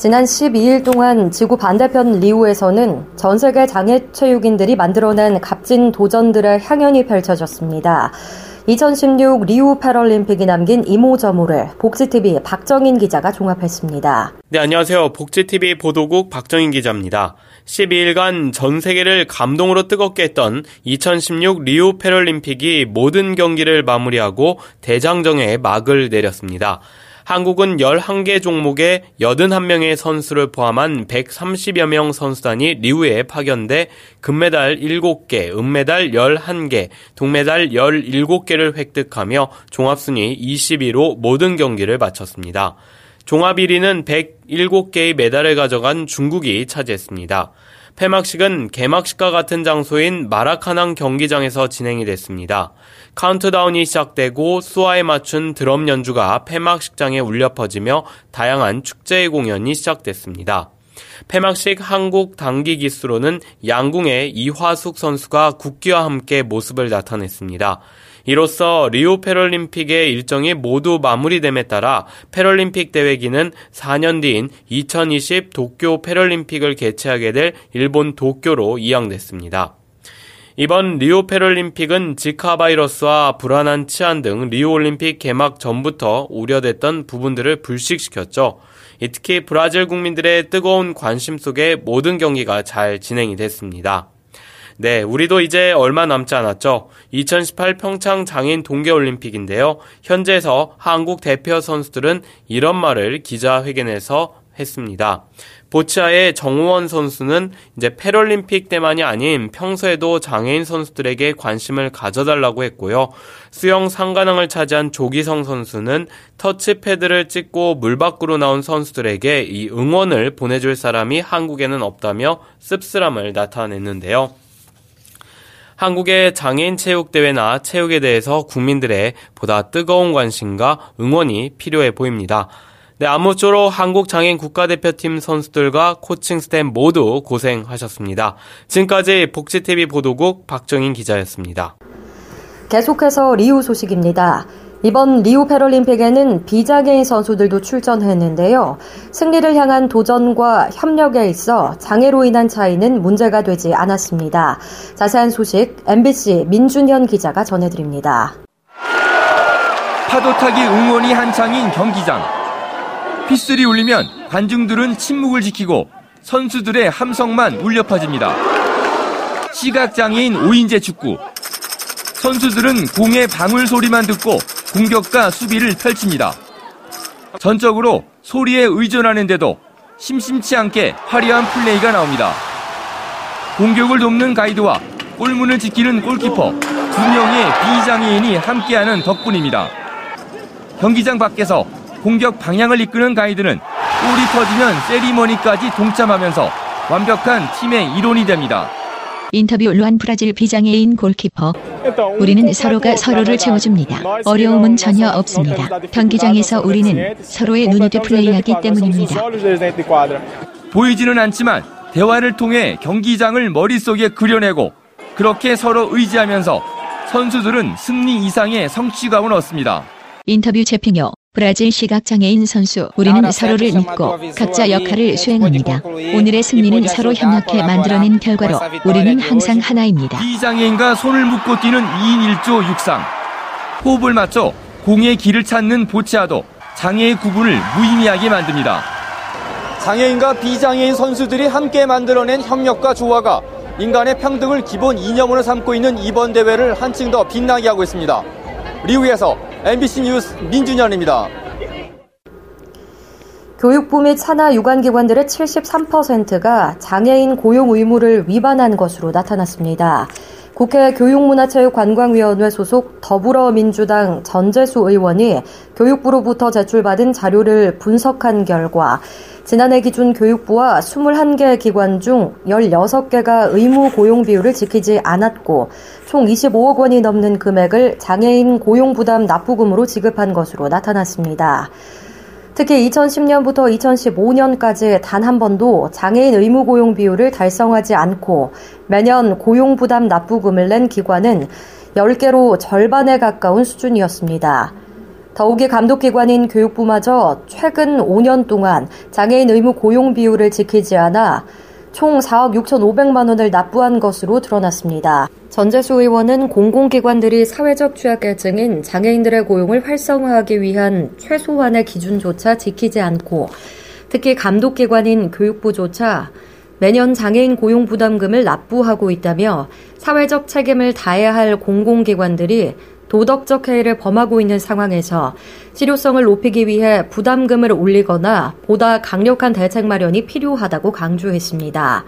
지난 12일 동안 지구 반대편 리우에서는 전 세계 장애 체육인들이 만들어낸 값진 도전들의 향연이 펼쳐졌습니다. 2016 리우 패럴림픽이 남긴 이모저모를 복지TV 박정인 기자가 종합했습니다. 네, 안녕하세요. 복지TV 보도국 박정인 기자입니다. 12일간 전 세계를 감동으로 뜨겁게 했던 2016 리우 패럴림픽이 모든 경기를 마무리하고 대장정에 막을 내렸습니다. 한국은 11개 종목에 81명의 선수를 포함한 130여 명 선수단이 리우에 파견돼 금메달 7개, 은메달 11개, 동메달 17개를 획득하며 종합순위 20위로 모든 경기를 마쳤습니다. 종합 1위는 107개의 메달을 가져간 중국이 차지했습니다. 폐막식은 개막식과 같은 장소인 마라카낭 경기장에서 진행이 됐습니다. 카운트다운이 시작되고 수화에 맞춘 드럼 연주가 폐막식장에 울려 퍼지며 다양한 축제 공연이 시작됐습니다. 폐막식 한국 단기 기수로는 양궁의 이화숙 선수가 국기와 함께 모습을 나타냈습니다. 이로써 리우 패럴림픽의 일정이 모두 마무리됨에 따라 패럴림픽 대회기는 4년 뒤인 2020 도쿄 패럴림픽을 개최하게 될 일본 도쿄로 이양됐습니다. 이번 리우 패럴림픽은 지카 바이러스와 불안한 치안 등 리우 올림픽 개막 전부터 우려됐던 부분들을 불식시켰죠. 특히 브라질 국민들의 뜨거운 관심 속에 모든 경기가 잘 진행이 됐습니다. 네, 우리도 이제 얼마 남지 않았죠. 2018 평창 장애인 동계올림픽인데요. 현재에서 한국 대표 선수들은 이런 말을 기자회견에서 했습니다. 보치아의 정우원 선수는 이제 패럴림픽 때만이 아닌 평소에도 장애인 선수들에게 관심을 가져달라고 했고요. 수영 상관왕을 차지한 조기성 선수는 터치패드를 찍고 물 밖으로 나온 선수들에게 이 응원을 보내줄 사람이 한국에는 없다며 씁쓸함을 나타냈는데요. 한국의 장애인 체육대회나 체육에 대해서 국민들의 보다 뜨거운 관심과 응원이 필요해 보입니다. 네, 아무쪼록 한국 장애인 국가대표팀 선수들과 코칭스태프 모두 고생하셨습니다. 지금까지 복지TV 보도국 박정인 기자였습니다. 계속해서 리우 소식입니다. 이번 리우 패럴림픽에는 비장애인 선수들도 출전했는데요. 승리를 향한 도전과 협력에 있어 장애로 인한 차이는 문제가 되지 않았습니다. 자세한 소식 MBC 민준현 기자가 전해드립니다. 파도타기 응원이 한창인 경기장. 휘슬이 울리면 관중들은 침묵을 지키고 선수들의 함성만 울려 퍼집니다. 시각장애인 5인제 축구. 선수들은 공의 방울 소리만 듣고 공격과 수비를 펼칩니다. 전적으로 소리에 의존하는데도 심심치 않게 화려한 플레이가 나옵니다. 공격을 돕는 가이드와 골문을 지키는 골키퍼 두 명의 비장애인이 함께하는 덕분입니다. 경기장 밖에서 공격 방향을 이끄는 가이드는 골이 터지면 세리머니까지 동참하면서 완벽한 팀의 이론이 됩니다. 인터뷰 루안 브라질 비장애인 골키퍼. 우리는 서로가 서로를 채워줍니다. 어려움은 전혀 없습니다. 경기장에서 우리는 서로의 눈이 돼 플레이하기 때문입니다. 보이지는 않지만 대화를 통해 경기장을 머릿속에 그려내고 그렇게 서로 의지하면서 선수들은 승리 이상의 성취감을 얻습니다. 인터뷰 재핑요. 브라질 시각장애인 선수 우리는 서로를 믿고 각자 역할을 수행합니다. 오늘의 승리는 서로 협력해 만들어낸 결과로 우리는 항상 하나입니다. 비장애인과 손을 묶고 뛰는 2인 1조 육상. 호흡을 맞춰 공의 길을 찾는 보치아도 장애의 구분을 무의미하게 만듭니다. 장애인과 비장애인 선수들이 함께 만들어낸 협력과 조화가 인간의 평등을 기본 이념으로 삼고 있는 이번 대회를 한층 더 빛나게 하고 있습니다. 리우에서 MBC 뉴스 민준현입니다. 교육부 및 산하 유관기관들의 73%가 장애인 고용 의무를 위반한 것으로 나타났습니다. 국회 교육문화체육관광위원회 소속 더불어민주당 전재수 의원이 교육부로부터 제출받은 자료를 분석한 결과 지난해 기준 교육부와 21개 기관 중 16개가 의무 고용 비율을 지키지 않았고 총 25억 원이 넘는 금액을 장애인 고용 부담 납부금으로 지급한 것으로 나타났습니다. 특히 2010년부터 2015년까지 단 한 번도 장애인 의무 고용 비율을 달성하지 않고 매년 고용 부담 납부금을 낸 기관은 10개로 절반에 가까운 수준이었습니다. 더욱이 감독기관인 교육부마저 최근 5년 동안 장애인 의무 고용 비율을 지키지 않아 총 4억 6,500만 원을 납부한 것으로 드러났습니다. 전재수 의원은 공공기관들이 사회적 취약계층인 장애인들의 고용을 활성화하기 위한 최소한의 기준조차 지키지 않고 특히 감독기관인 교육부조차 매년 장애인 고용 부담금을 납부하고 있다며 사회적 책임을 다해야 할 공공기관들이 도덕적 해이를 범하고 있는 상황에서 실효성을 높이기 위해 부담금을 올리거나 보다 강력한 대책 마련이 필요하다고 강조했습니다.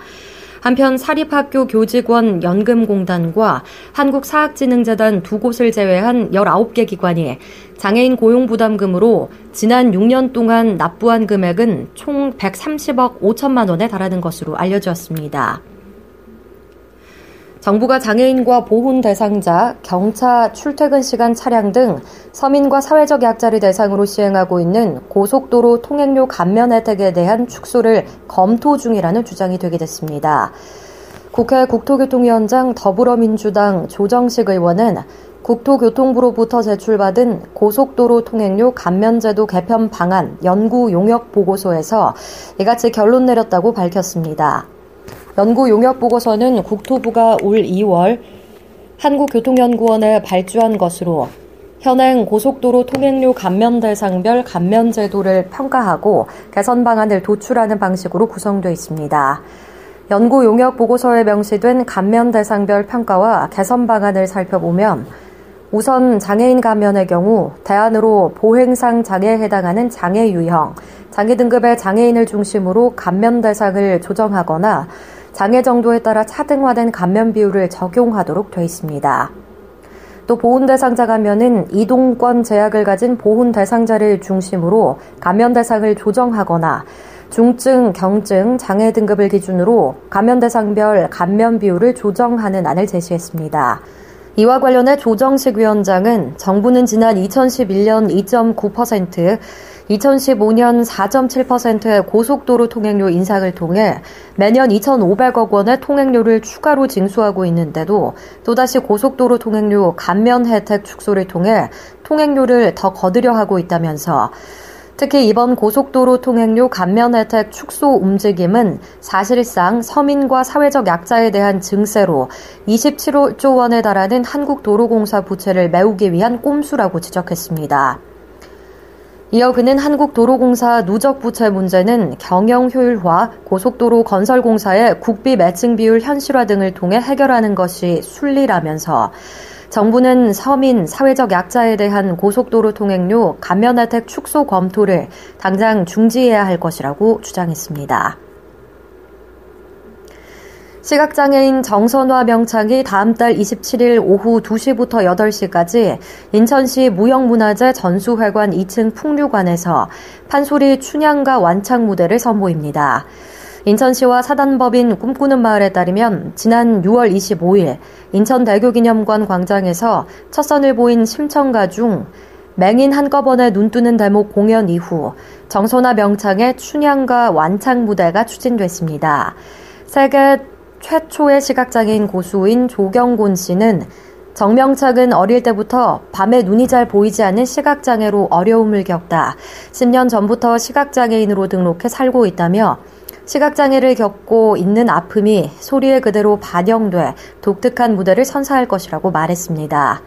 한편 사립학교 교직원 연금공단과 한국사학진흥재단 두 곳을 제외한 19개 기관이 장애인 고용부담금으로 지난 6년 동안 납부한 금액은 총 130억 5천만 원에 달하는 것으로 알려졌습니다. 정부가 장애인과 보훈 대상자, 경차 출퇴근 시간 차량 등 서민과 사회적 약자를 대상으로 시행하고 있는 고속도로 통행료 감면 혜택에 대한 축소를 검토 중이라는 주장이 되게 됐습니다. 국회 국토교통위원장 더불어민주당 조정식 의원은 국토교통부로부터 제출받은 고속도로 통행료 감면제도 개편 방안 연구 용역 보고서에서 이같이 결론 내렸다고 밝혔습니다. 연구 용역 보고서는 국토부가 올 2월 한국교통연구원에 발주한 것으로 현행 고속도로 통행료 감면 대상별 감면 제도를 평가하고 개선 방안을 도출하는 방식으로 구성되어 있습니다. 연구 용역 보고서에 명시된 감면 대상별 평가와 개선 방안을 살펴보면 우선 장애인 감면의 경우 대안으로 보행상 장애에 해당하는 장애 유형, 장애 등급의 장애인을 중심으로 감면 대상을 조정하거나 장애 정도에 따라 차등화된 감면 비율을 적용하도록 되어 있습니다. 또 보훈 대상자 감면은 이동권 제약을 가진 보훈 대상자를 중심으로 감면 대상을 조정하거나 중증, 경증, 장애 등급을 기준으로 감면 대상별 감면 비율을 조정하는 안을 제시했습니다. 이와 관련해 조정식 위원장은 정부는 지난 2011년 2.9%, 2015년 4.7%의 고속도로 통행료 인상을 통해 매년 2,500억 원의 통행료를 추가로 징수하고 있는데도 또다시 고속도로 통행료 감면 혜택 축소를 통해 통행료를 더 거두려 하고 있다면서 특히 이번 고속도로 통행료 감면 혜택 축소 움직임은 사실상 서민과 사회적 약자에 대한 증세로 27조 원에 달하는 한국도로공사 부채를 메우기 위한 꼼수라고 지적했습니다. 이어 그는 한국도로공사 누적 부채 문제는 경영 효율화, 고속도로 건설공사의 국비 매칭 비율 현실화 등을 통해 해결하는 것이 순리라면서 정부는 서민, 사회적 약자에 대한 고속도로 통행료 감면 혜택 축소 검토를 당장 중지해야 할 것이라고 주장했습니다. 시각장애인 정선화 명창이 다음 달 27일 오후 2시부터 8시까지 인천시 무형문화재 전수회관 2층 풍류관에서 판소리 춘향가 완창 무대를 선보입니다. 인천시와 사단법인 꿈꾸는 마을에 따르면 지난 6월 25일 인천대교기념관 광장에서 첫 선을 보인 심청가 중 맹인 한꺼번에 눈뜨는 대목 공연 이후 정선화 명창의 춘향가 완창 무대가 추진됐습니다. 세계 최초의 시각장애인 고수인 조경곤 씨는 정명착은 어릴 때부터 밤에 눈이 잘 보이지 않는 시각장애로 어려움을 겪다 10년 전부터 시각장애인으로 등록해 살고 있다며 시각장애를 겪고 있는 아픔이 소리에 그대로 반영돼 독특한 무대를 선사할 것이라고 말했습니다.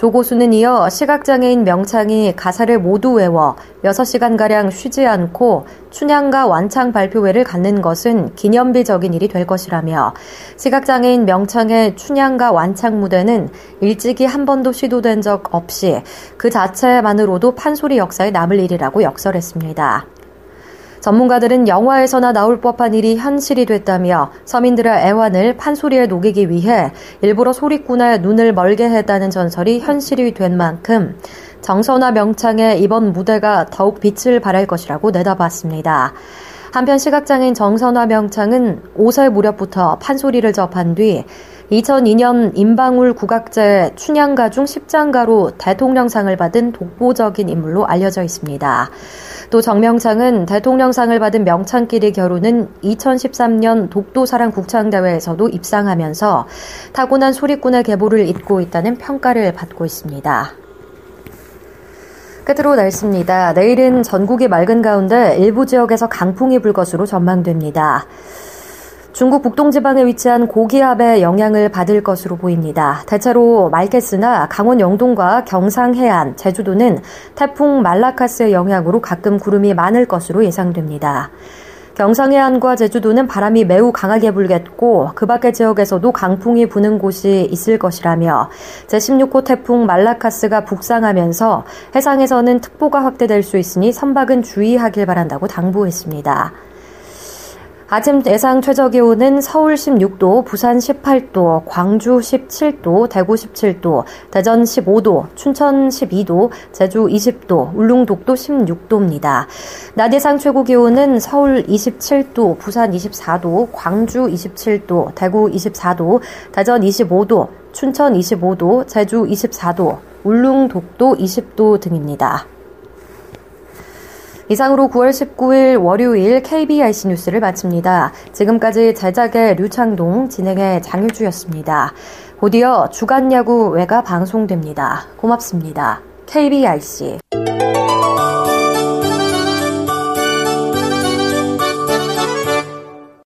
조 고수는 이어 시각장애인 명창이 가사를 모두 외워 6시간가량 쉬지 않고 춘향과 완창 발표회를 갖는 것은 기념비적인 일이 될 것이라며 시각장애인 명창의 춘향과 완창 무대는 일찍이 한 번도 시도된 적 없이 그 자체만으로도 판소리 역사에 남을 일이라고 역설했습니다. 전문가들은 영화에서나 나올 법한 일이 현실이 됐다며 서민들의 애환을 판소리에 녹이기 위해 일부러 소리꾼의 눈을 멀게 했다는 전설이 현실이 된 만큼 정선화 명창의 이번 무대가 더욱 빛을 발할 것이라고 내다봤습니다. 한편 시각장애인 정선화 명창은 5살 무렵부터 판소리를 접한 뒤 2002년 임방울 국악제 춘향가 중 10장가로 대통령상을 받은 독보적인 인물로 알려져 있습니다. 또 정명창은 대통령상을 받은 명창끼리 결혼은 2013년 독도사랑 국창대회에서도 입상하면서 타고난 소리꾼의 계보를 잇고 있다는 평가를 받고 있습니다. 끝으로 날씨입니다. 내일은 전국이 맑은 가운데 일부 지역에서 강풍이 불 것으로 전망됩니다. 중국 북동지방에 위치한 고기압의 영향을 받을 것으로 보입니다. 대체로 맑겠으나 강원 영동과 경상 해안, 제주도는 태풍 말라카스의 영향으로 가끔 구름이 많을 것으로 예상됩니다. 경상 해안과 제주도는 바람이 매우 강하게 불겠고 그 밖의 지역에서도 강풍이 부는 곳이 있을 것이라며 제16호 태풍 말라카스가 북상하면서 해상에서는 특보가 확대될 수 있으니 선박은 주의하길 바란다고 당부했습니다. 아침 예상 최저 기온은 서울 16도, 부산 18도, 광주 17도, 대구 17도, 대전 15도, 춘천 12도, 제주 20도, 울릉독도 16도입니다. 낮 예상 최고 기온은 서울 27도, 부산 24도, 광주 27도, 대구 24도, 대전 25도, 춘천 25도, 제주 24도, 울릉독도 20도 등입니다. 이상으로 9월 19일 월요일 KBIC 뉴스를 마칩니다. 지금까지 제작의 류창동, 진행의 장유주였습니다. 곧이어 주간 야구 외가 방송됩니다. 고맙습니다. KBIC